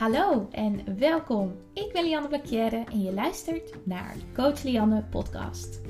Hallo en welkom. Ik ben Lianne Blakjere en je luistert naar Coach Lianne podcast.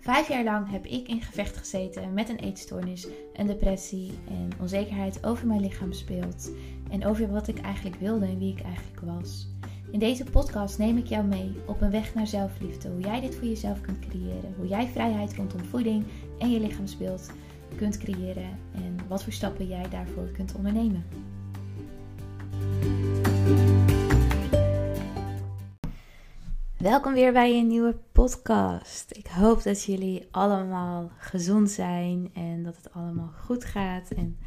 Vijf jaar lang heb ik in gevecht gezeten met een eetstoornis, een depressie en onzekerheid over mijn lichaam speelt en over wat ik eigenlijk wilde en wie ik eigenlijk was. In deze podcast neem ik jou mee op een weg naar zelfliefde. Hoe jij dit voor jezelf kunt creëren. Hoe jij vrijheid rondom voeding en je lichaamsbeeld kunt creëren. En wat voor stappen jij daarvoor kunt ondernemen. Welkom weer bij een nieuwe podcast. Ik hoop dat jullie allemaal gezond zijn en dat het allemaal goed gaat. En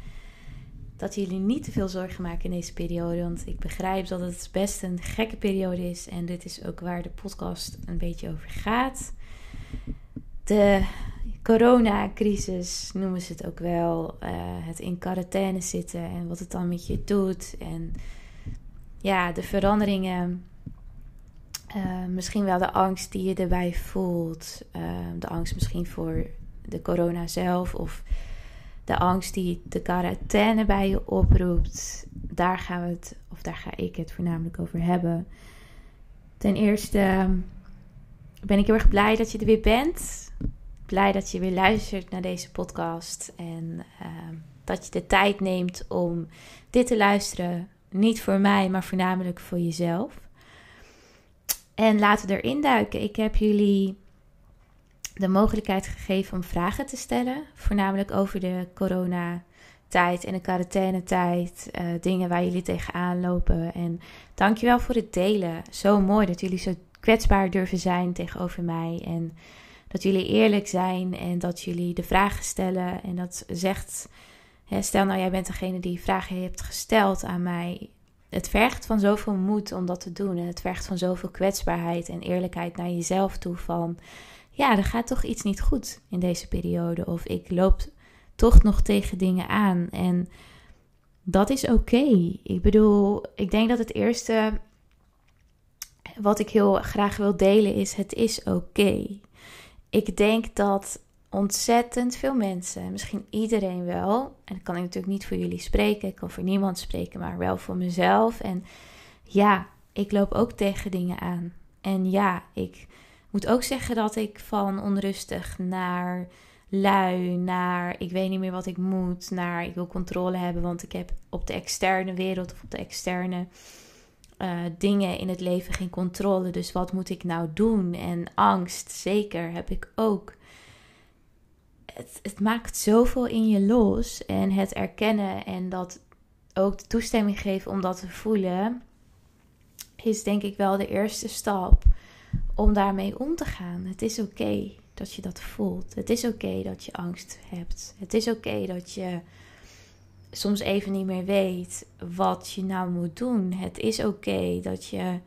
dat jullie niet te veel zorgen maken in deze periode. Want ik begrijp dat het best een gekke periode is. En dit is ook waar de podcast een beetje over gaat. De coronacrisis noemen ze het ook wel. Uh, het in quarantaine zitten en wat het dan met je doet. En ja, de veranderingen. Uh, misschien wel de angst die je erbij voelt. Uh, de angst misschien voor de corona zelf. Of de angst die de quarantaine bij je oproept, daar gaan we het, of daar ga ik het voornamelijk over hebben. Ten eerste ben ik heel erg blij dat je er weer bent. Blij dat je weer luistert naar deze podcast. En ehm, dat je de tijd neemt om dit te luisteren. Niet voor mij, maar voornamelijk voor jezelf. En laten we erin duiken. Ik heb jullie de mogelijkheid gegeven om vragen te stellen. Voornamelijk over de coronatijd en de quarantainetijd. Uh, dingen waar jullie tegenaan lopen. En dankjewel voor het delen. Zo mooi dat jullie zo kwetsbaar durven zijn tegenover mij. En dat jullie eerlijk zijn en dat jullie de vragen stellen. En dat zegt, hè, stel nou jij bent degene die vragen hebt gesteld aan mij. Het vergt van zoveel moed om dat te doen. En het vergt van zoveel kwetsbaarheid en eerlijkheid naar jezelf toe van ja, er gaat toch iets niet goed in deze periode. Of ik loop toch nog tegen dingen aan. En dat is oké. Ik bedoel, ik denk dat het eerste wat ik heel graag wil delen is: het is oké. Ik denk dat ontzettend veel mensen, misschien iedereen wel, en dat kan ik natuurlijk niet voor jullie spreken, ik kan voor niemand spreken, maar wel voor mezelf. En ja, ik loop ook tegen dingen aan. En ja, ik moet ook zeggen dat ik van onrustig naar lui, naar ik weet niet meer wat ik moet, naar ik wil controle hebben, want ik heb op de externe wereld of op de externe uh, dingen in het leven geen controle. Dus wat moet ik nou doen? En angst, zeker, heb ik ook. Het, het maakt zoveel in je los en het erkennen en dat ook de toestemming geven om dat te voelen, is denk ik wel de eerste stap om daarmee om te gaan. Het is oké dat je dat voelt. Het is oké dat je angst hebt. Het is oké dat je soms even niet meer weet wat je nou moet doen. Het is oké dat je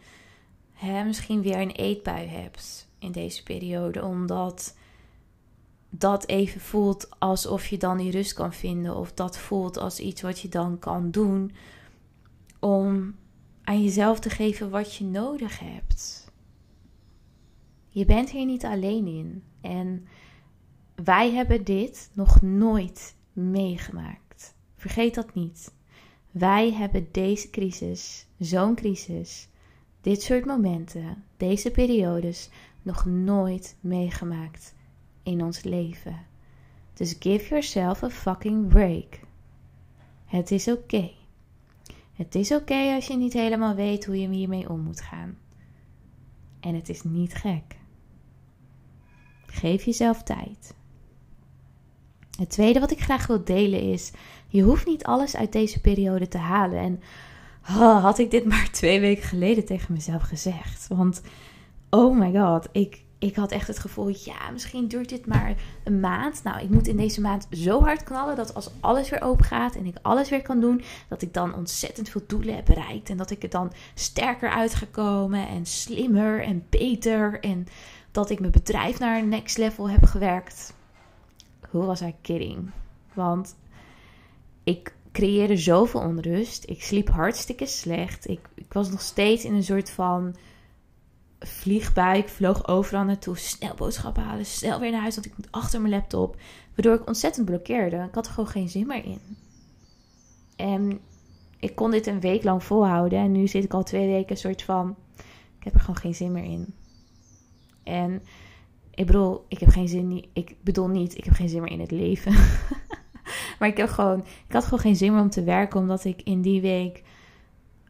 hè, misschien weer een eetbui hebt in deze periode, omdat dat even voelt alsof je dan die rust kan vinden, of dat voelt als iets wat je dan kan doen om aan jezelf te geven wat je nodig hebt. Je bent hier niet alleen in. En wij hebben dit nog nooit meegemaakt. Vergeet dat niet. Wij hebben deze crisis, zo'n crisis, dit soort momenten, deze periodes nog nooit meegemaakt in ons leven. Dus give yourself a fucking break. Het is oké. Het is oké als je niet helemaal weet hoe je hiermee om moet gaan. En het is niet gek. Geef jezelf tijd. Het tweede wat ik graag wil delen is: je hoeft niet alles uit deze periode te halen. En oh, had ik dit maar twee weken geleden tegen mezelf gezegd. Want oh my god, ik, ik had echt het gevoel: ja, misschien duurt dit maar een maand. Nou, ik moet in deze maand zo hard knallen dat als alles weer open gaat en ik alles weer kan doen, dat ik dan ontzettend veel doelen heb bereikt. En dat ik er dan sterker uit ga komen en slimmer en beter. En dat ik mijn bedrijf naar een next level heb gewerkt. Hoe was I kidding? Want ik creëerde zoveel onrust. Ik sliep hartstikke slecht. Ik, ik was nog steeds in een soort van vliegbui. Ik vloog overal naartoe. Snel boodschappen halen. Snel weer naar huis. Want ik moet achter mijn laptop. Waardoor ik ontzettend blokkeerde. Ik had er gewoon geen zin meer in. En ik kon dit een week lang volhouden. En nu zit ik al twee weken een soort van... Ik heb er gewoon geen zin meer in. En ik bedoel, ik heb geen zin... Ik bedoel niet, ik heb geen zin meer in het leven. maar ik heb gewoon... Ik had gewoon geen zin meer om te werken. Omdat ik in die week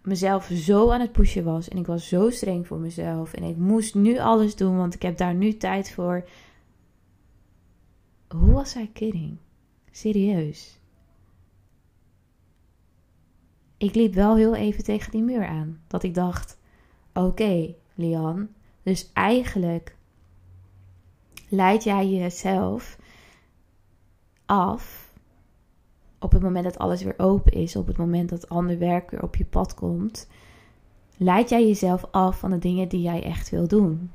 mezelf zo aan het pushen was. En ik was zo streng voor mezelf. En ik moest nu alles doen, want ik heb daar nu tijd voor. Hoe was hij kidding? Serieus. Ik liep wel heel even tegen die muur aan. Dat ik dacht: oké, okay, Lian. Dus eigenlijk leid jij jezelf af op het moment dat alles weer open is, op het moment dat ander werk weer op je pad komt, leid jij jezelf af van de dingen die jij echt wil doen.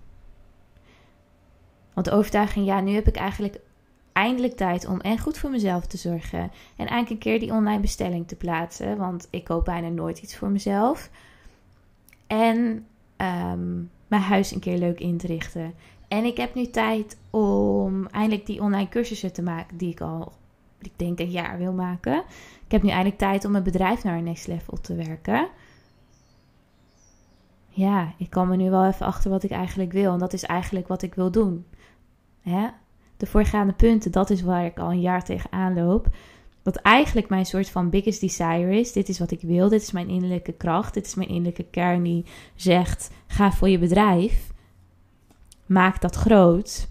Want de overtuiging, ja, nu heb ik eigenlijk eindelijk tijd om en goed voor mezelf te zorgen. En eigenlijk een keer die online bestelling te plaatsen, want ik koop bijna nooit iets voor mezelf. En ehm, mijn huis een keer leuk in te richten. En ik heb nu tijd om eindelijk die online cursussen te maken die ik al ik denk een jaar wil maken. Ik heb nu eindelijk tijd om mijn bedrijf naar een next level te werken. Ja, ik kan me nu wel even achter wat ik eigenlijk wil. En dat is eigenlijk wat ik wil doen. Hè? De voorgaande punten, dat is waar ik al een jaar tegenaan loop. Wat eigenlijk mijn soort van biggest desire is. Dit is wat ik wil. Dit is mijn innerlijke kracht. Dit is mijn innerlijke kern die zegt: ga voor je bedrijf. Maak dat groot.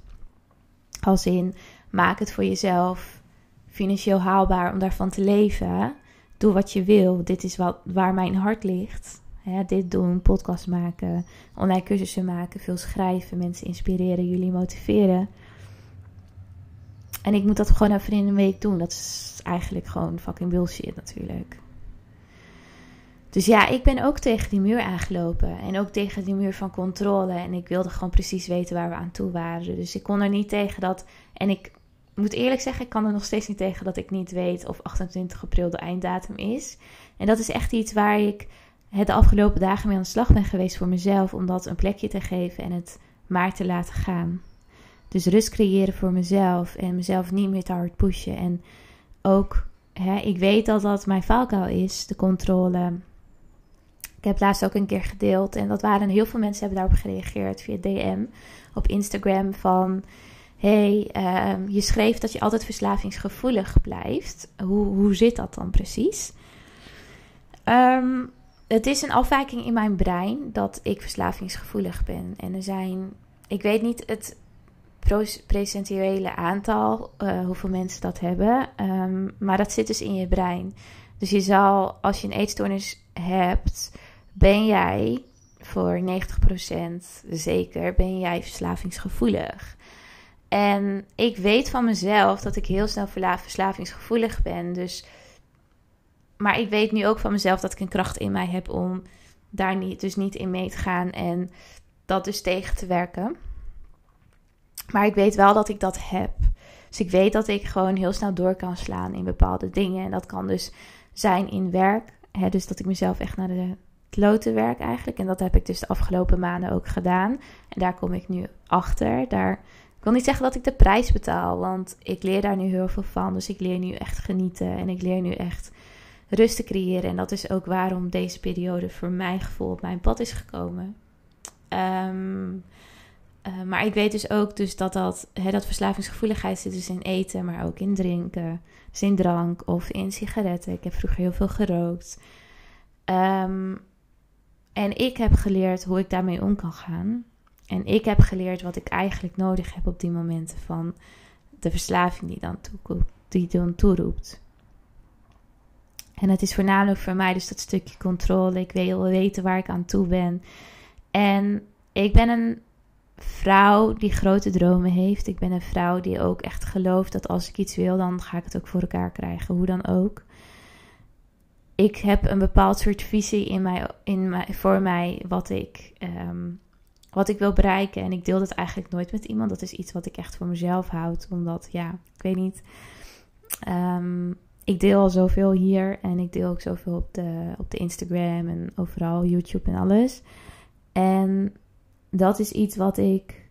Als in, maak het voor jezelf financieel haalbaar om daarvan te leven. Doe wat je wil. Dit is wat, waar mijn hart ligt. dit doen, podcast maken, online cursussen maken, veel schrijven, mensen inspireren, jullie motiveren. En ik moet dat gewoon even in een week doen. Dat is eigenlijk gewoon fucking bullshit natuurlijk. Dus ja, ik ben ook tegen die muur aangelopen. En ook tegen die muur van controle. En ik wilde gewoon precies weten waar we aan toe waren. Dus ik kon er niet tegen dat. En ik moet eerlijk zeggen, ik kan er nog steeds niet tegen dat ik niet weet of 28 april de einddatum is. En dat is echt iets waar ik het de afgelopen dagen mee aan de slag ben geweest voor mezelf. Om dat een plekje te geven en het maar te laten gaan. Dus rust creëren voor mezelf en mezelf niet meer te hard pushen. En ook, hè, ik weet dat dat mijn valkuil is, de controle. Ik heb laatst ook een keer gedeeld en dat waren heel veel mensen hebben daarop gereageerd via DM op Instagram van hey, ehm, je schreef dat je altijd verslavingsgevoelig blijft. Hoe, hoe zit dat dan precies? Um, het is een afwijking in mijn brein dat ik verslavingsgevoelig ben. En er zijn, ik weet niet het procentuele aantal, uh, hoeveel mensen dat hebben, um, maar dat zit dus in je brein. Dus je zal, als je een eetstoornis hebt, ben jij voor 90% zeker, ben jij verslavingsgevoelig. En ik weet van mezelf dat ik heel snel verslavingsgevoelig ben. Dus, maar ik weet nu ook van mezelf dat ik een kracht in mij heb om daar niet, dus niet in mee te gaan en dat dus tegen te werken. Maar ik weet wel dat ik dat heb. Dus ik weet dat ik gewoon heel snel door kan slaan in bepaalde dingen. En dat kan dus zijn in werk. Hè, dus dat ik mezelf echt naar de kloten werk eigenlijk. En dat heb ik dus de afgelopen maanden ook gedaan. En daar kom ik nu achter. Daar ik wil niet zeggen dat ik de prijs betaal, want ik leer daar nu heel veel van. Dus ik leer nu echt genieten en ik leer nu echt rust te creëren. En dat is ook waarom deze periode voor mijn gevoel op mijn pad is gekomen. Ehm, eh, maar ik weet dus ook dus dat, dat, hè, dat verslavingsgevoeligheid zit dus in eten, maar ook in drinken. Dus in drank of in sigaretten. Ik heb vroeger heel veel gerookt. Um, en ik heb geleerd hoe ik daarmee om kan gaan. En ik heb geleerd wat ik eigenlijk nodig heb op die momenten van de verslaving die dan, toe, die dan toeroept. En het is voornamelijk voor mij dus dat stukje controle. Ik wil weten waar ik aan toe ben. En ik ben een vrouw die grote dromen heeft. Ik ben een vrouw die ook echt gelooft dat als ik iets wil, dan ga ik het ook voor elkaar krijgen. Hoe dan ook. Ik heb een bepaald soort visie in mij, in mij, voor mij wat ik ehm, wat ik wil bereiken. En ik deel dat eigenlijk nooit met iemand. Dat is iets wat ik echt voor mezelf houd. Omdat, ja, ik weet niet. Ehm, ik deel al zoveel hier. En ik deel ook zoveel op de, op de Instagram en overal, YouTube en alles. En dat is iets wat ik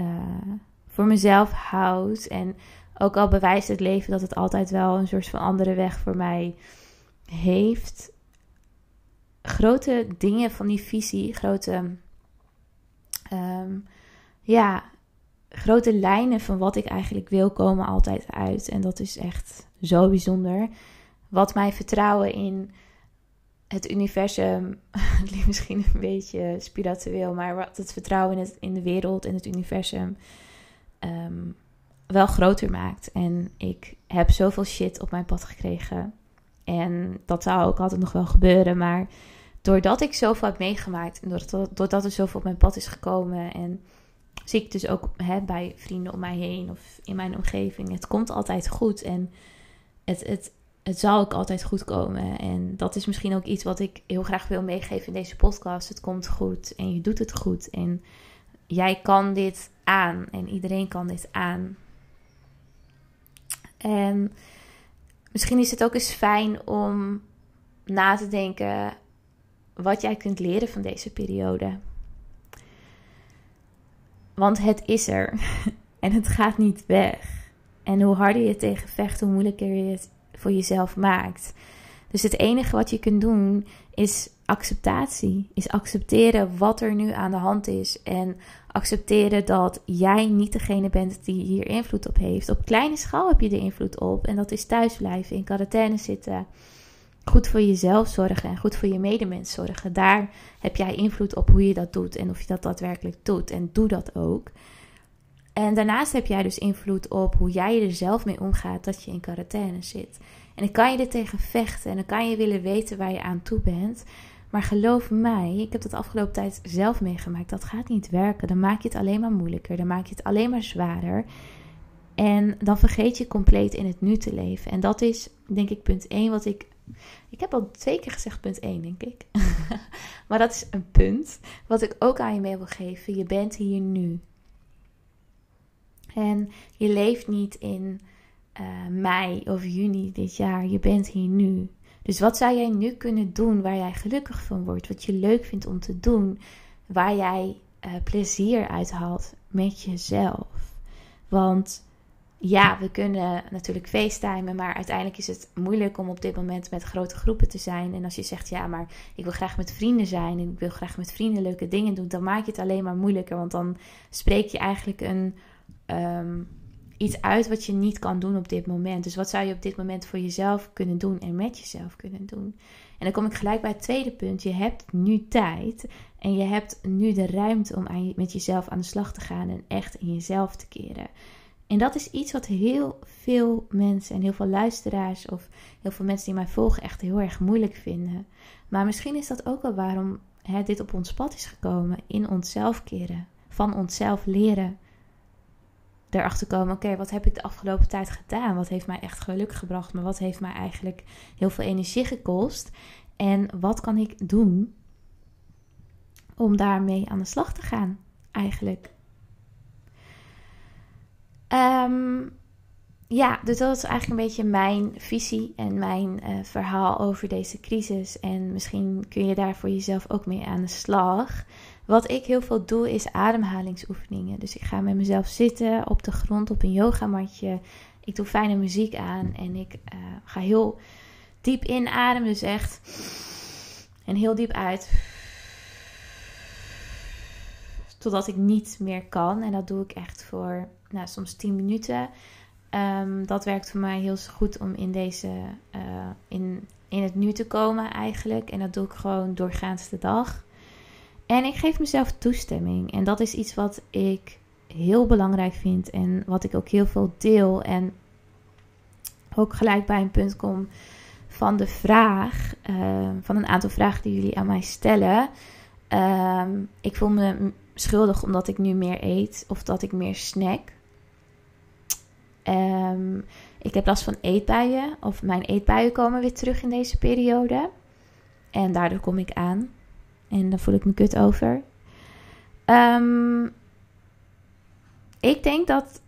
uh, voor mezelf houd. En ook al bewijst het leven dat het altijd wel een soort van andere weg voor mij heeft. Grote dingen van die visie, grote, um, ja, grote lijnen van wat ik eigenlijk wil komen altijd uit. En dat is echt zo bijzonder. Wat mijn vertrouwen in het universum, het misschien een beetje spiritueel, maar wat het vertrouwen in, het, in de wereld en het universum ehm, wel groter maakt. En ik heb zoveel shit op mijn pad gekregen. En dat zou ook altijd nog wel gebeuren. Maar doordat ik zoveel heb meegemaakt en doordat, doordat er zoveel op mijn pad is gekomen. En zie ik dus ook hè, bij vrienden om mij heen of in mijn omgeving. Het komt altijd goed. En het, het, het zal ook altijd goed komen. En dat is misschien ook iets wat ik heel graag wil meegeven in deze podcast. Het komt goed en je doet het goed. En jij kan dit aan en iedereen kan dit aan. En misschien is het ook eens fijn om na te denken wat jij kunt leren van deze periode. Want het is er en het gaat niet weg. En hoe harder je tegen vecht, hoe moeilijker je het voor jezelf maakt. Dus het enige wat je kunt doen is acceptatie. Is accepteren wat er nu aan de hand is. En accepteren dat jij niet degene bent die hier invloed op heeft. Op kleine schaal heb je er invloed op. En dat is thuisblijven, in quarantaine zitten. Goed voor jezelf zorgen en goed voor je medemens zorgen. Daar heb jij invloed op hoe je dat doet en of je dat daadwerkelijk doet. En doe dat ook. En daarnaast heb jij dus invloed op hoe jij er zelf mee omgaat dat je in quarantaine zit. En dan kan je er tegen vechten en dan kan je willen weten waar je aan toe bent. Maar geloof mij, ik heb dat afgelopen tijd zelf meegemaakt. Dat gaat niet werken. Dan maak je het alleen maar moeilijker. Dan maak je het alleen maar zwaarder. En dan vergeet je compleet in het nu te leven. En dat is, denk ik, punt 1 wat ik. Ik heb al twee keer gezegd punt 1, denk ik. maar dat is een punt wat ik ook aan je mee wil geven. Je bent hier nu. En je leeft niet in uh, mei of juni dit jaar. Je bent hier nu. Dus wat zou jij nu kunnen doen waar jij gelukkig van wordt? Wat je leuk vindt om te doen? Waar jij uh, plezier uit haalt met jezelf? Want ja, we kunnen natuurlijk facetimen, maar uiteindelijk is het moeilijk om op dit moment met grote groepen te zijn. En als je zegt, ja, maar ik wil graag met vrienden zijn en ik wil graag met vrienden leuke dingen doen, dan maak je het alleen maar moeilijker. Want dan spreek je eigenlijk een, um, iets uit wat je niet kan doen op dit moment. Dus wat zou je op dit moment voor jezelf kunnen doen en met jezelf kunnen doen? En dan kom ik gelijk bij het tweede punt. Je hebt nu tijd en je hebt nu de ruimte om aan, met jezelf aan de slag te gaan en echt in jezelf te keren. En dat is iets wat heel veel mensen en heel veel luisteraars of heel veel mensen die mij volgen echt heel erg moeilijk vinden. Maar misschien is dat ook wel waarom hè, dit op ons pad is gekomen. In onszelf keren, van onszelf leren erachter komen: oké, wat heb ik de afgelopen tijd gedaan? Wat heeft mij echt geluk gebracht? Maar wat heeft mij eigenlijk heel veel energie gekost? En wat kan ik doen om daarmee aan de slag te gaan, eigenlijk? Ehm, ja, dus dat is eigenlijk een beetje mijn visie en mijn uh, verhaal over deze crisis. En misschien kun je daar voor jezelf ook mee aan de slag. Wat ik heel veel doe is ademhalingsoefeningen. Dus ik ga met mezelf zitten op de grond op een yogamatje. Ik doe fijne muziek aan en ik uh, ga heel diep inademen. Dus echt. En heel diep uit. Totdat ik niet meer kan. En dat doe ik echt voor nou, soms 10 minuten. Um, dat werkt voor mij heel goed om in deze. Uh, in, in het nu te komen eigenlijk. En dat doe ik gewoon doorgaans de dag. En ik geef mezelf toestemming. En dat is iets wat ik heel belangrijk vind en wat ik ook heel veel deel. En ook gelijk bij een punt kom van de vraag, uh, van een aantal vragen die jullie aan mij stellen. Uh, ik voel me schuldig omdat ik nu meer eet of dat ik meer snack. Um, ik heb last van eetbuien of mijn eetbuien komen weer terug in deze periode. En daardoor kom ik aan. En daar voel ik me kut over. Um, ik denk dat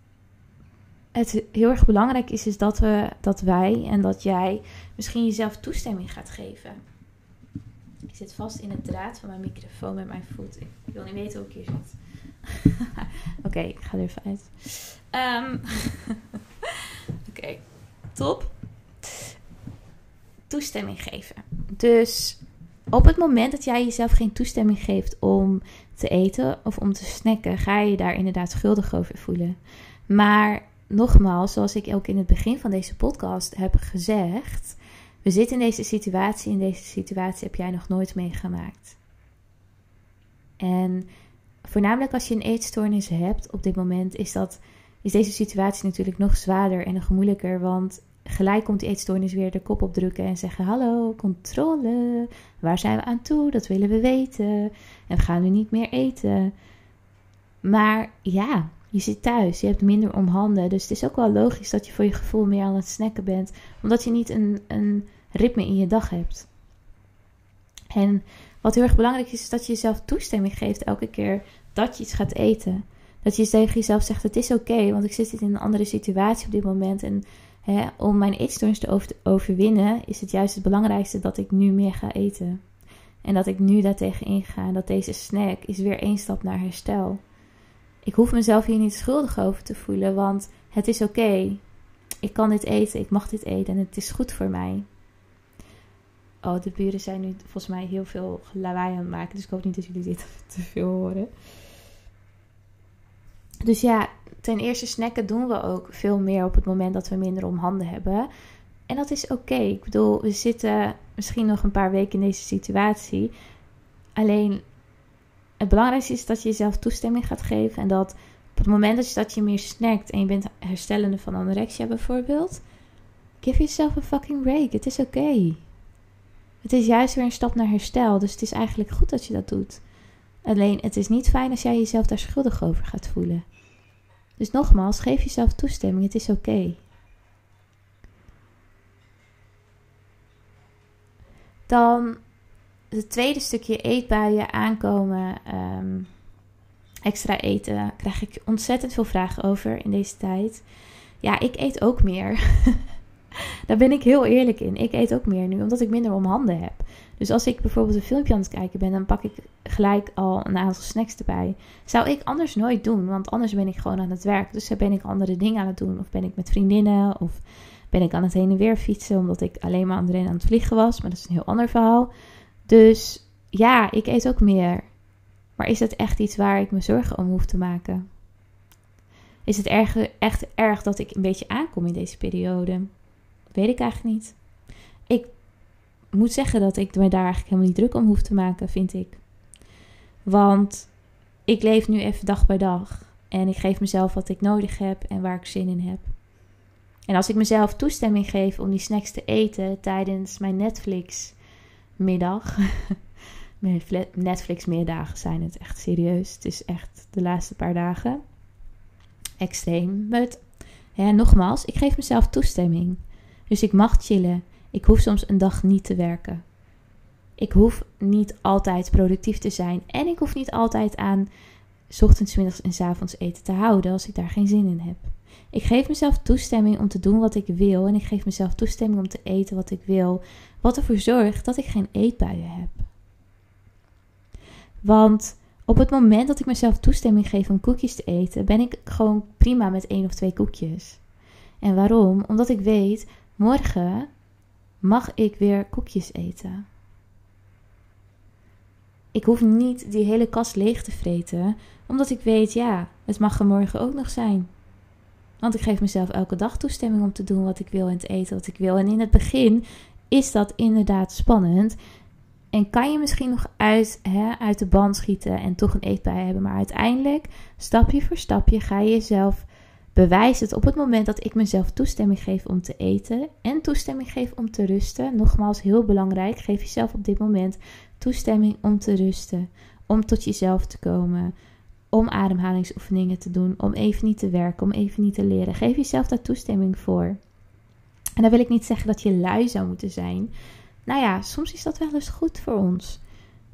het heel erg belangrijk is, is dat, we, dat wij en dat jij misschien jezelf toestemming gaat geven. Ik zit vast in het draad van mijn microfoon met mijn voet. Ik wil niet weten hoe ik hier zit. Oké, ik ga er even uit. Ehm, Oké, top. Toestemming geven. Dus op het moment dat jij jezelf geen toestemming geeft om te eten of om te snacken, ga je je daar inderdaad schuldig over voelen. Maar nogmaals, zoals ik ook in het begin van deze podcast heb gezegd, we zitten in deze situatie. In deze situatie heb jij nog nooit meegemaakt. En voornamelijk als je een eetstoornis hebt op dit moment, is, dat, is deze situatie natuurlijk nog zwaarder en nog moeilijker. Want gelijk komt die eetstoornis weer de kop opdrukken en zeggen: Hallo, controle. Waar zijn we aan toe? Dat willen we weten. En we gaan nu niet meer eten. Maar ja, je zit thuis, je hebt minder om handen. Dus het is ook wel logisch dat je voor je gevoel meer aan het snacken bent. Omdat je niet een, een ritme in je dag hebt. En wat heel erg belangrijk is, is dat je jezelf toestemming geeft elke keer dat je iets gaat eten. Dat je tegen jezelf zegt: Het is oké, want ik zit in een andere situatie op dit moment. En om mijn eetstoornis te overwinnen, is het juist het belangrijkste dat ik nu meer ga eten. En dat ik nu daartegen inga. Dat deze snack is weer één stap naar herstel. Ik hoef mezelf hier niet schuldig over te voelen, want het is oké. Ik kan dit eten, ik mag dit eten en het is goed voor mij. Oh, de buren zijn nu volgens mij heel veel lawaai aan het maken, dus ik hoop niet dat jullie dit te veel horen. Dus ja, ten eerste snacken doen we ook veel meer op het moment dat we minder om handen hebben. En dat is oké. Ik bedoel, we zitten misschien nog een paar weken in deze situatie. Alleen het belangrijkste is dat je jezelf toestemming gaat geven. En dat op het moment dat je, dat je meer snackt en je bent herstellende van anorexia bijvoorbeeld. Give yourself a fucking break. Het is oké. Het is juist weer een stap naar herstel. Dus het is eigenlijk goed dat je dat doet. Alleen het is niet fijn als jij jezelf daar schuldig over gaat voelen. Dus nogmaals, geef jezelf toestemming. Het is oké. Dan het tweede stukje eetbuien aankomen, ehm, extra eten, krijg ik ontzettend veel vragen over in deze tijd. Ja, ik eet ook meer. Daar ben ik heel eerlijk in. Ik eet ook meer nu, omdat ik minder om handen heb. Dus als ik bijvoorbeeld een filmpje aan het kijken ben, dan pak ik gelijk al een aantal snacks erbij. Zou ik anders nooit doen, want anders ben ik gewoon aan het werk. Dus ben ik andere dingen aan het doen. Of ben ik met vriendinnen, of ben ik aan het heen en weer fietsen, omdat ik alleen maar aan het vliegen was. Maar dat is een heel ander verhaal. Dus ja, ik eet ook meer. Maar is het echt iets waar ik me zorgen om hoef te maken? Is het erg, echt erg dat ik een beetje aankom in deze periode? Weet ik eigenlijk niet. Ik moet zeggen dat ik me daar eigenlijk helemaal niet druk om hoef te maken, vind ik. Want ik leef nu even dag bij dag. En ik geef mezelf wat ik nodig heb en waar ik zin in heb. En als ik mezelf toestemming geef om die snacks te eten tijdens mijn Netflix middag. Netflix middagen zijn het echt serieus. Het is echt de laatste paar dagen extreem. Maar nogmaals, ik geef mezelf toestemming. Dus ik mag chillen. Ik hoef soms een dag niet te werken. Ik hoef niet altijd productief te zijn. En ik hoef niet altijd aan ochtends, middags en avonds eten te houden als ik daar geen zin in heb. Ik geef mezelf toestemming om te doen wat ik wil. En ik geef mezelf toestemming om te eten wat ik wil. Wat ervoor zorgt dat ik geen eetbuien heb. Want op het moment dat ik mezelf toestemming geef om koekjes te eten, ben ik gewoon prima met één of twee koekjes. En waarom? Omdat ik weet, morgen mag ik weer koekjes eten. Ik hoef niet die hele kast leeg te vreten, omdat ik weet, ja, het mag er morgen ook nog zijn. Want ik geef mezelf elke dag toestemming om te doen wat ik wil en te eten wat ik wil. En in het begin is dat inderdaad spannend. En kan je misschien nog uit, hè, uit de band schieten en toch een eetbui hebben. Maar uiteindelijk, stapje voor stapje, ga je jezelf bewijzen. Het op het moment dat ik mezelf toestemming geef om te eten en toestemming geef om te rusten. Nogmaals, heel belangrijk. Geef jezelf op dit moment toestemming om te rusten. Om tot jezelf te komen om ademhalingsoefeningen te doen, om even niet te werken, om even niet te leren. Geef jezelf daar toestemming voor. En dan wil ik niet zeggen dat je lui zou moeten zijn. Nou ja, soms is dat wel eens goed voor ons.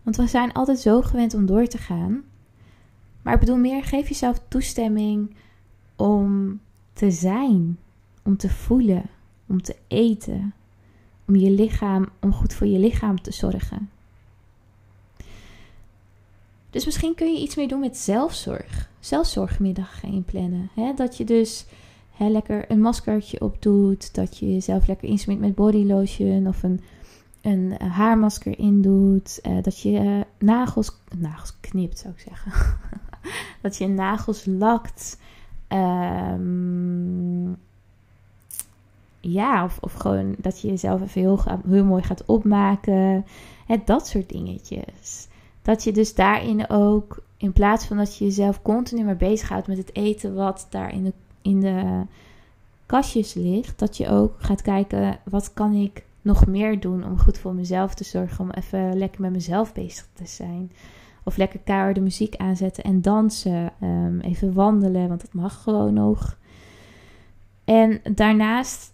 Want we zijn altijd zo gewend om door te gaan. Maar ik bedoel meer, geef jezelf toestemming om te zijn, om te voelen, om te eten, om je lichaam, om goed voor je lichaam te zorgen. Dus misschien kun je iets meer doen met zelfzorg. Zelfzorgmiddag gaan inplannen. Hè? Dat je dus lekker een maskertje opdoet. Dat je jezelf lekker insmeert met body lotion of een, een haarmasker indoet. Uh, dat je uh, nagels, nagels knipt, zou ik zeggen. dat je nagels lakt. Um, ja, of, of gewoon dat je jezelf even heel, heel mooi gaat opmaken. Hè, dat soort dingetjes. Dat je dus daarin ook, in plaats van dat je jezelf continu maar bezighoudt met het eten wat daar in de, in de kastjes ligt, dat je ook gaat kijken wat kan ik nog meer doen om goed voor mezelf te zorgen, om even lekker met mezelf bezig te zijn. Of lekker keiharde muziek aanzetten en dansen, um, even wandelen, want dat mag gewoon nog. En daarnaast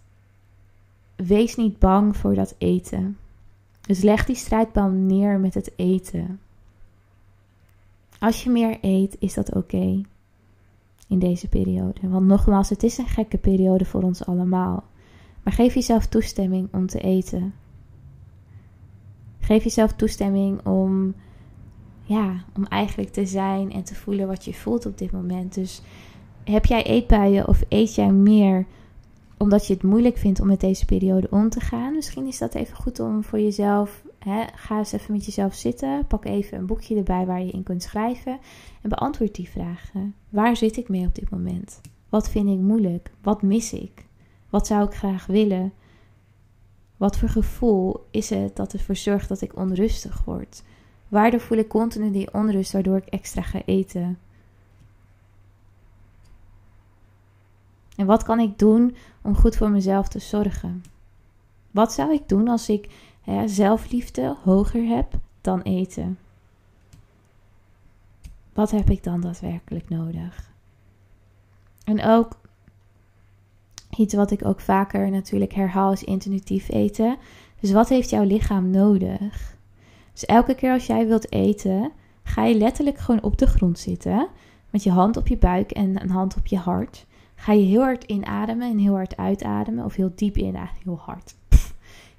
wees niet bang voor dat eten. Dus leg die strijdbal neer met het eten. Als je meer eet, is dat oké in deze periode. Want nogmaals, het is een gekke periode voor ons allemaal. Maar geef jezelf toestemming om te eten. Geef jezelf toestemming om, ja, om eigenlijk te zijn en te voelen wat je voelt op dit moment. Dus heb jij eetbuien of eet jij meer omdat je het moeilijk vindt om met deze periode om te gaan. Misschien is dat even goed om voor jezelf. Ga eens even met jezelf zitten. Pak even een boekje erbij waar je in kunt schrijven. En beantwoord die vragen. Waar zit ik mee op dit moment? Wat vind ik moeilijk? Wat mis ik? Wat zou ik graag willen? Wat voor gevoel is het dat ervoor zorgt dat ik onrustig word? Waardoor voel ik continu die onrust waardoor ik extra ga eten? En wat kan ik doen om goed voor mezelf te zorgen? Wat zou ik doen als ik hè, zelfliefde hoger heb dan eten? Wat heb ik dan daadwerkelijk nodig? En ook iets wat ik ook vaker natuurlijk herhaal is intuïtief eten. Dus wat heeft jouw lichaam nodig? Dus elke keer als jij wilt eten, ga je letterlijk gewoon op de grond zitten. Met je hand op je buik en een hand op je hart ga je heel hard inademen en heel hard uitademen. Of heel diep inademen. Heel hard.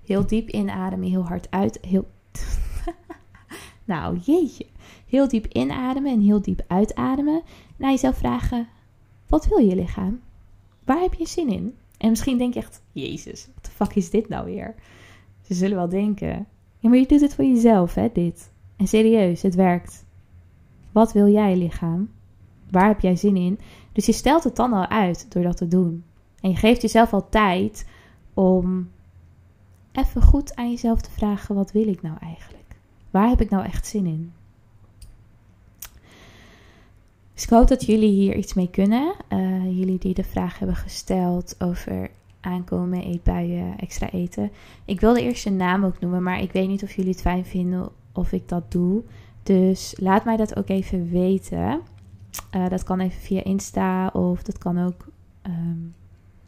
Heel diep inademen, heel hard uit. Heel... nou, jeetje. Heel diep inademen en heel diep uitademen. Naar jezelf vragen: wat wil je lichaam? Waar heb je zin in? En misschien denk je echt: Jezus, wat de fuck is dit nou weer? Ze zullen wel denken: maar je doet het voor jezelf, hè, dit. En serieus, het werkt. Wat wil jij lichaam? Waar heb jij zin in? Dus je stelt het dan al uit door dat te doen. En je geeft jezelf al tijd om even goed aan jezelf te vragen: wat wil ik nou eigenlijk? Waar heb ik nou echt zin in? Dus ik hoop dat jullie hier iets mee kunnen. Uh, jullie die de vraag hebben gesteld over aankomen, eetbuien, extra eten. Ik wilde eerst je naam ook noemen, maar ik weet niet of jullie het fijn vinden of ik dat doe. Dus laat mij dat ook even weten. Uh, dat kan even via Insta of dat kan ook. Um,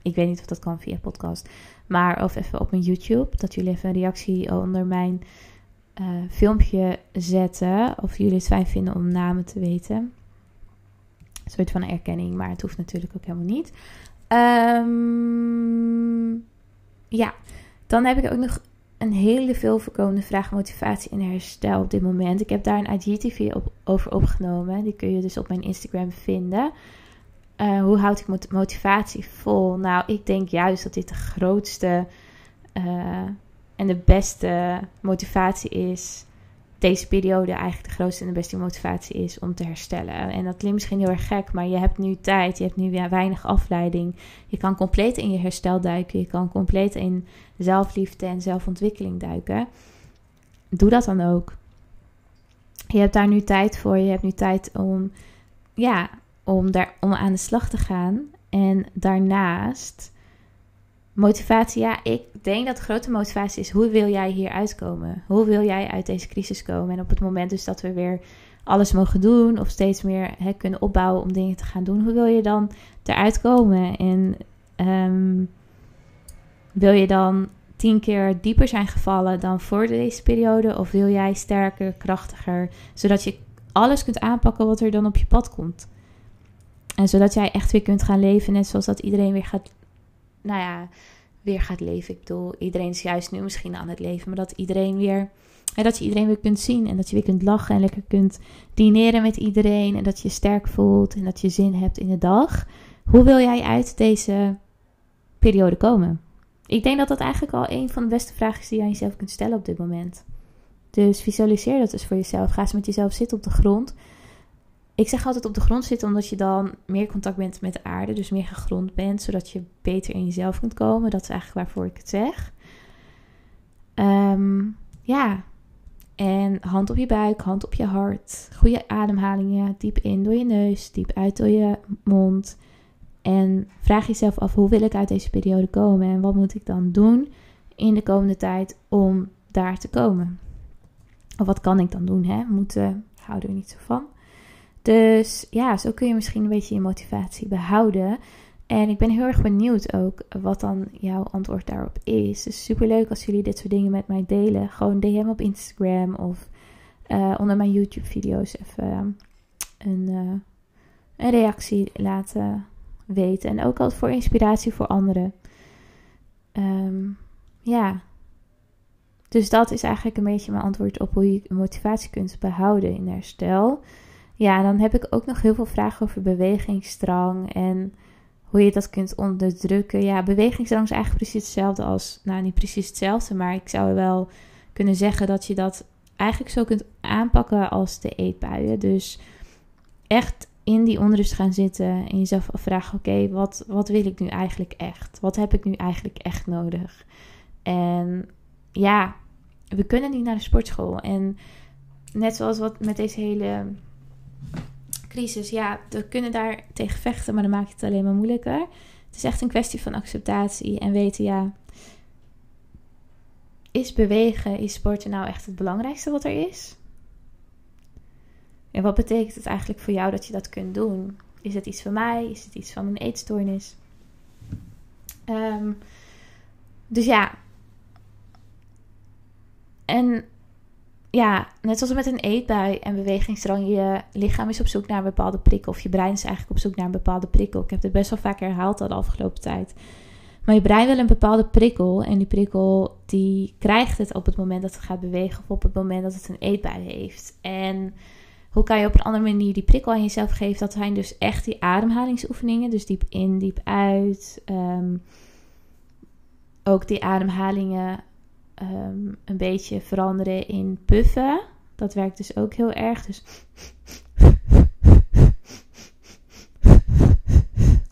ik weet niet of dat kan via podcast. Maar of even op mijn YouTube. Dat jullie even een reactie onder mijn uh, filmpje zetten. Of jullie het fijn vinden om namen te weten. Een soort van erkenning, maar het hoeft natuurlijk ook helemaal niet. Um, ja, dan heb ik ook nog een hele veel voorkomende vraag motivatie en herstel op dit moment. Ik heb daar een IGTV op, over opgenomen. Die kun je dus op mijn Instagram vinden. Uh, hoe houd ik motivatie vol? Nou, ik denk juist dat dit de grootste uh, en de beste motivatie is deze periode eigenlijk de grootste en de beste motivatie is om te herstellen. En dat klinkt misschien heel erg gek, maar je hebt nu tijd, je hebt nu weinig afleiding. Je kan compleet in je herstel duiken, je kan compleet in zelfliefde en zelfontwikkeling duiken. Doe dat dan ook. Je hebt daar nu tijd voor, je hebt nu tijd om, ja, om, daar, om aan de slag te gaan. En daarnaast Motivatie, ja, ik denk dat de grote motivatie is: hoe wil jij hier uitkomen? Hoe wil jij uit deze crisis komen? En op het moment dus dat we weer alles mogen doen of steeds meer hè, kunnen opbouwen om dingen te gaan doen, hoe wil je dan eruit komen? En ehm, wil je dan tien keer dieper zijn gevallen dan voor deze periode? Of wil jij sterker, krachtiger, zodat je alles kunt aanpakken wat er dan op je pad komt? En zodat jij echt weer kunt gaan leven, net zoals dat iedereen weer gaat nou ja, weer gaat leven. Ik bedoel, iedereen is juist nu misschien aan het leven, maar dat iedereen weer. Dat je iedereen weer kunt zien en dat je weer kunt lachen en lekker kunt dineren met iedereen. En dat je je sterk voelt en dat je zin hebt in de dag. Hoe wil jij uit deze periode komen? Ik denk dat dat eigenlijk al een van de beste vragen is die je aan jezelf kunt stellen op dit moment. Dus visualiseer dat dus voor jezelf. Ga eens met jezelf zitten op de grond. Ik zeg altijd op de grond zitten omdat je dan meer contact bent met de aarde. Dus meer gegrond bent, zodat je beter in jezelf kunt komen. Dat is eigenlijk waarvoor ik het zeg. Um, ja. En hand op je buik, hand op je hart. Goede ademhalingen. Diep in door je neus, diep uit door je mond. En vraag jezelf af, hoe wil ik uit deze periode komen? En wat moet ik dan doen in de komende tijd om daar te komen? Of wat kan ik dan doen? Hè? Moeten houden we niet zo van. Dus ja, zo kun je misschien een beetje je motivatie behouden. En ik ben heel erg benieuwd ook wat dan jouw antwoord daarop is. Dus super leuk als jullie dit soort dingen met mij delen. Gewoon DM op Instagram of uh, onder mijn YouTube-video's even een, uh, een reactie laten weten. En ook altijd voor inspiratie voor anderen. Um, ja. Dus dat is eigenlijk een beetje mijn antwoord op hoe je motivatie kunt behouden in herstel. Ja, dan heb ik ook nog heel veel vragen over bewegingsdrang en hoe je dat kunt onderdrukken. Ja, bewegingsdrang is eigenlijk precies hetzelfde als, nou niet precies hetzelfde, maar ik zou wel kunnen zeggen dat je dat eigenlijk zo kunt aanpakken als de eetbuien. Dus echt in die onrust gaan zitten en jezelf afvragen: oké, wat, wat wil ik nu eigenlijk echt? Wat heb ik nu eigenlijk echt nodig? En ja, we kunnen niet naar de sportschool. En net zoals wat met deze hele crisis, ja, we kunnen daar tegen vechten, maar dan maakt het alleen maar moeilijker. Het is echt een kwestie van acceptatie en weten, ja, is bewegen, is sporten nou echt het belangrijkste wat er is? En wat betekent het eigenlijk voor jou dat je dat kunt doen? Is het iets van mij? Is het iets van een eetstoornis? Um, dus ja. En ja, net zoals met een eetbui en bewegingsdrang, je lichaam is op zoek naar een bepaalde prikkel. Of je brein is eigenlijk op zoek naar een bepaalde prikkel. Ik heb het best wel vaak herhaald al de afgelopen tijd. Maar je brein wil een bepaalde prikkel. En die prikkel die krijgt het op het moment dat het gaat bewegen. Of op het moment dat het een eetbui heeft. En hoe kan je op een andere manier die prikkel aan jezelf geven? Dat zijn dus echt die ademhalingsoefeningen. Dus diep in, diep uit. Ehm, ook die ademhalingen Ehm, een beetje veranderen in puffen. Dat werkt dus ook heel erg. Dus.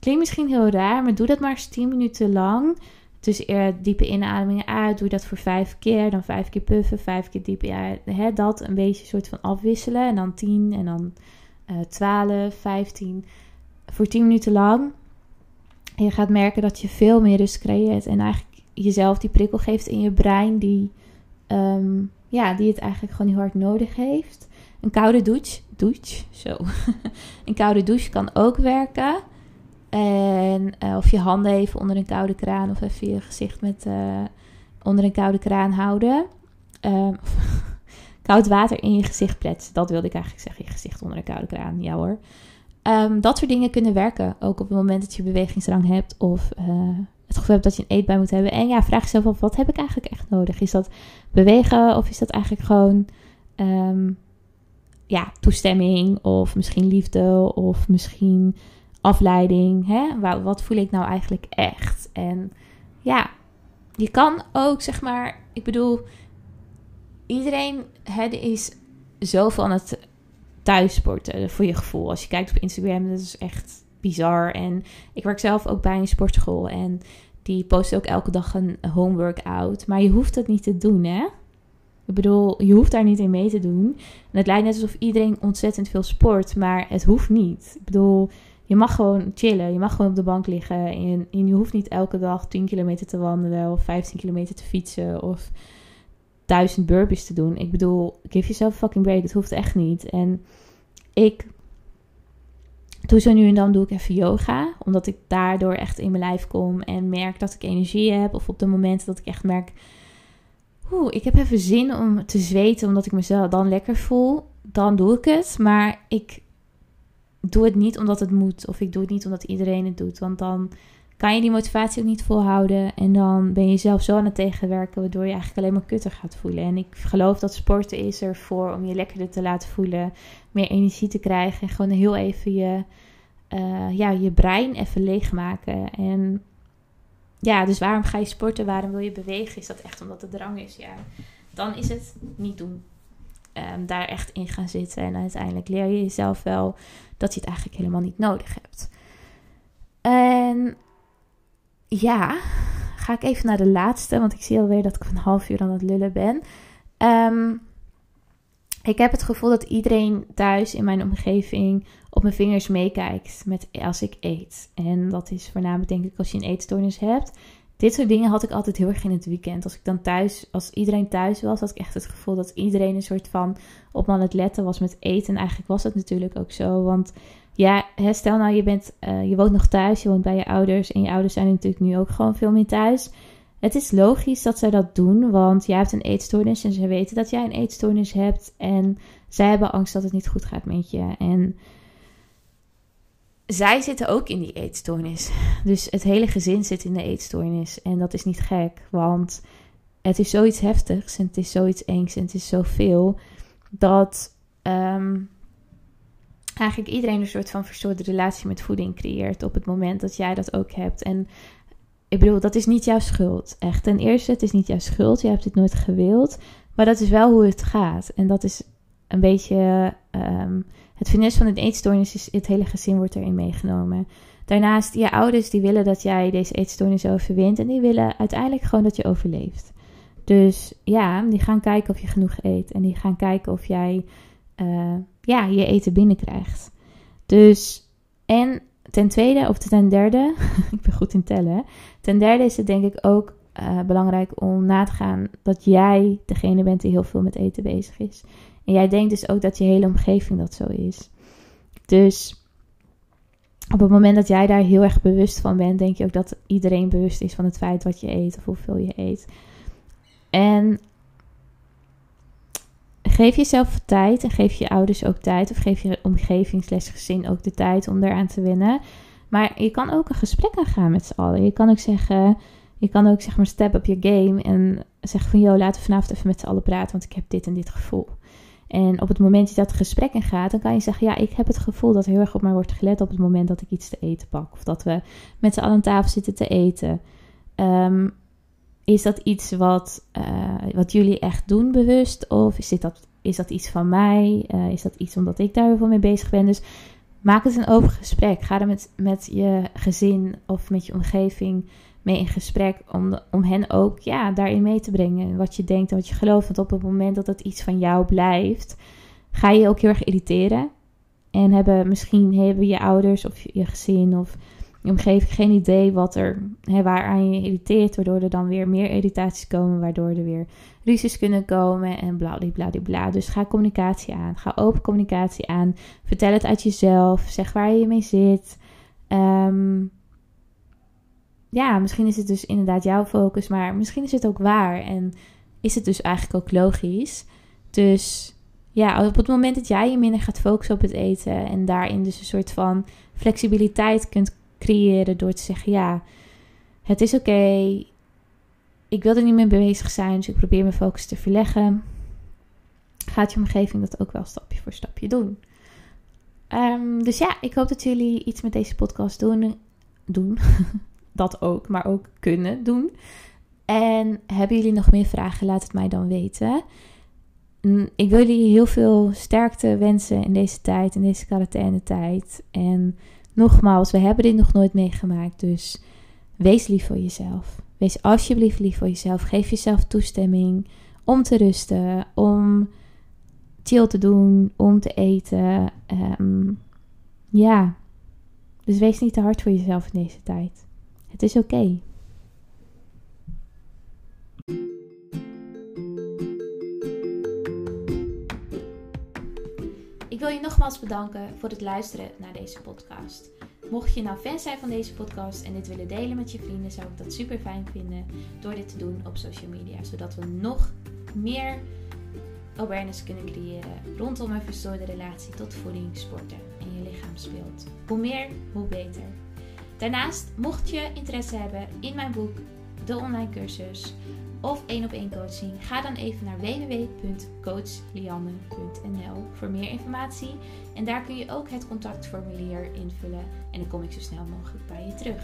Klinkt misschien heel raar, maar doe dat maar eens 10 minuten lang. Dus uh, diepe inademingen uit. Doe dat voor vijf keer. Dan vijf keer puffen, vijf keer diep uit. Hè, dat een beetje soort van afwisselen. En dan 10 en dan uh, 12, 15. Voor 10 minuten lang. Je gaat merken dat je veel meer rust creëert. En eigenlijk jezelf die prikkel geeft in je brein die, ehm, ja, die het eigenlijk gewoon heel hard nodig heeft. Een koude douche, douche, zo. een koude douche kan ook werken. En uh, of je handen even onder een koude kraan of even je gezicht met, uh, onder een koude kraan houden. Um, koud water in je gezicht pletsen. Dat wilde ik eigenlijk zeggen. Je gezicht onder een koude kraan. Ja hoor. Um, dat soort dingen kunnen werken. Ook op het moment dat je bewegingsdrang hebt of uh, het gevoel hebt dat je een eetbui moet hebben. En ja, vraag jezelf af, wat heb ik eigenlijk echt nodig? Is dat bewegen of is dat eigenlijk gewoon um, ja, toestemming of misschien liefde of misschien afleiding? Hè? Wat voel ik nou eigenlijk echt? En ja, je kan ook zeg maar, ik bedoel, iedereen hè, is zoveel aan het thuissporten voor je gevoel. Als je kijkt op Instagram, dat is echt bizar. En ik werk zelf ook bij een sportschool en die post ook elke dag een home workout. Maar je hoeft het niet te doen, hè? Ik bedoel, je hoeft daar niet in mee te doen. En het lijkt net alsof iedereen ontzettend veel sport, maar het hoeft niet. Ik bedoel, je mag gewoon chillen. Je mag gewoon op de bank liggen. En, en je hoeft niet elke dag 10 kilometer te wandelen of 15 kilometer te fietsen of duizend burpees te doen. Ik bedoel, give a fucking break. Dat hoeft echt niet. En ik doe zo nu en dan doe ik even yoga. Omdat ik daardoor echt in mijn lijf kom en merk dat ik energie heb. Of op de momenten dat ik echt merk. Oeh, ik heb even zin om te zweten omdat ik mezelf dan lekker voel. Dan doe ik het. Maar ik doe het niet omdat het moet. Of ik doe het niet omdat iedereen het doet. Want dan kan je die motivatie ook niet volhouden. En dan ben je zelf zo aan het tegenwerken, waardoor je eigenlijk alleen maar kutter gaat voelen. En ik geloof dat sporten is ervoor om je lekkerder te laten voelen, meer energie te krijgen en gewoon heel even je, uh, ja, je brein even leegmaken. En ja, dus waarom ga je sporten? Waarom wil je bewegen? Is dat echt omdat het drang is? Ja, dan is het niet doen. Um, daar echt in gaan zitten. En uiteindelijk leer je jezelf wel dat je het eigenlijk helemaal niet nodig hebt. En ja, ga ik even naar de laatste, want ik zie alweer dat ik een half uur aan het lullen ben. Ehm, ik heb het gevoel dat iedereen thuis in mijn omgeving op mijn vingers meekijkt met als ik eet. En dat is voornamelijk denk ik als je een eetstoornis hebt. Dit soort dingen had ik altijd heel erg in het weekend. Als ik dan thuis, als iedereen thuis was, had ik echt het gevoel dat iedereen een soort van op me aan het letten was met eten. En eigenlijk was het natuurlijk ook zo. Want ja, stel nou je, bent, uh, je woont nog thuis, je woont bij je ouders. En je ouders zijn natuurlijk nu ook gewoon veel meer thuis. Het is logisch dat zij dat doen, want jij hebt een eetstoornis en ze weten dat jij een eetstoornis hebt. En zij hebben angst dat het niet goed gaat met je. En zij zitten ook in die eetstoornis. Dus het hele gezin zit in de eetstoornis. En dat is niet gek, want het is zoiets heftigs en het is zoiets engs en het is zoveel dat ehm, eigenlijk iedereen een soort van verstoorde relatie met voeding creëert op het moment dat jij dat ook hebt. En ik bedoel, dat is niet jouw schuld. Echt. Ten eerste, het is niet jouw schuld. Je hebt dit nooit gewild. Maar dat is wel hoe het gaat. En dat is een beetje. Um, het finis van een eetstoornis is: het hele gezin wordt erin meegenomen. Daarnaast, je ouders die willen dat jij deze eetstoornis overwint. En die willen uiteindelijk gewoon dat je overleeft. Dus ja, die gaan kijken of je genoeg eet. En die gaan kijken of jij uh, ja, je eten binnenkrijgt. Dus, en ten tweede, of ten derde, ik ben goed in tellen. Ten derde is het denk ik ook uh, belangrijk om na te gaan dat jij degene bent die heel veel met eten bezig is. En jij denkt dus ook dat je hele omgeving dat zo is. Dus op het moment dat jij daar heel erg bewust van bent, denk je ook dat iedereen bewust is van het feit wat je eet of hoeveel je eet. En geef jezelf tijd en geef je ouders ook tijd. Of geef je omgeving gezin ook de tijd om daaraan te winnen. Maar je kan ook een gesprek aangaan met z'n allen. Je kan ook zeggen, je kan ook zeg maar step up je game en zeggen van, joh, laten we vanavond even met z'n allen praten, want ik heb dit en dit gevoel. En op het moment dat dat gesprek in gaat, dan kan je zeggen: Ja, ik heb het gevoel dat heel erg op mij wordt gelet op het moment dat ik iets te eten pak. Of dat we met z'n allen aan tafel zitten te eten. Um, is dat iets wat, uh, wat jullie echt doen bewust? Of is, dit dat, is dat iets van mij? Uh, is dat iets omdat ik daar heel veel mee bezig ben? Dus maak het een open gesprek. Ga er met, met je gezin of met je omgeving mee in gesprek. Om, om hen ook ja, daarin mee te brengen. Wat je denkt en wat je gelooft. Want op het moment dat het iets van jou blijft, ga je je ook heel erg irriteren. En hebben misschien hebben je ouders of je gezin of je omgeving geen idee wat er, hè, waaraan je irriteert, waardoor er dan weer meer irritaties komen, waardoor er weer ruzies kunnen komen en bla bla bla. Dus ga communicatie aan, ga open communicatie aan, vertel het uit jezelf, zeg waar je mee zit. Ehm, ja, misschien is het dus inderdaad jouw focus, maar misschien is het ook waar en is het dus eigenlijk ook logisch. Dus ja, op het moment dat jij je minder gaat focussen op het eten en daarin dus een soort van flexibiliteit kunt creëren door te zeggen: ja, het is oké. Ik wil er niet meer bezig zijn, dus ik probeer mijn focus te verleggen. Gaat je omgeving dat ook wel stapje voor stapje doen? Um, dus ja, ik hoop dat jullie iets met deze podcast doen. doen. dat ook, maar ook kunnen doen. En hebben jullie nog meer vragen? Laat het mij dan weten. Ik wil jullie heel veel sterkte wensen in deze tijd, in deze quarantaine tijd. En Nogmaals, we hebben dit nog nooit meegemaakt, dus wees lief voor jezelf. Wees alsjeblieft lief voor jezelf. Geef jezelf toestemming om te rusten, om chill te doen, om te eten. Ehm, ja, dus wees niet te hard voor jezelf in deze tijd. Het is oké. Ik wil je nogmaals bedanken voor het luisteren naar deze podcast. Mocht je nou fan zijn van deze podcast en dit willen delen met je vrienden, zou ik dat super fijn vinden door dit te doen op social media, zodat we nog meer awareness kunnen creëren rondom een verstoorde relatie tot voeding, sporten en je lichaam speelt. Hoe meer, hoe beter. Daarnaast, mocht je interesse hebben in mijn boek, de online cursus of één op één coaching, ga dan even naar www.coachlianne.nl voor meer informatie. En daar kun je ook het contactformulier invullen en dan kom ik zo snel mogelijk bij je terug.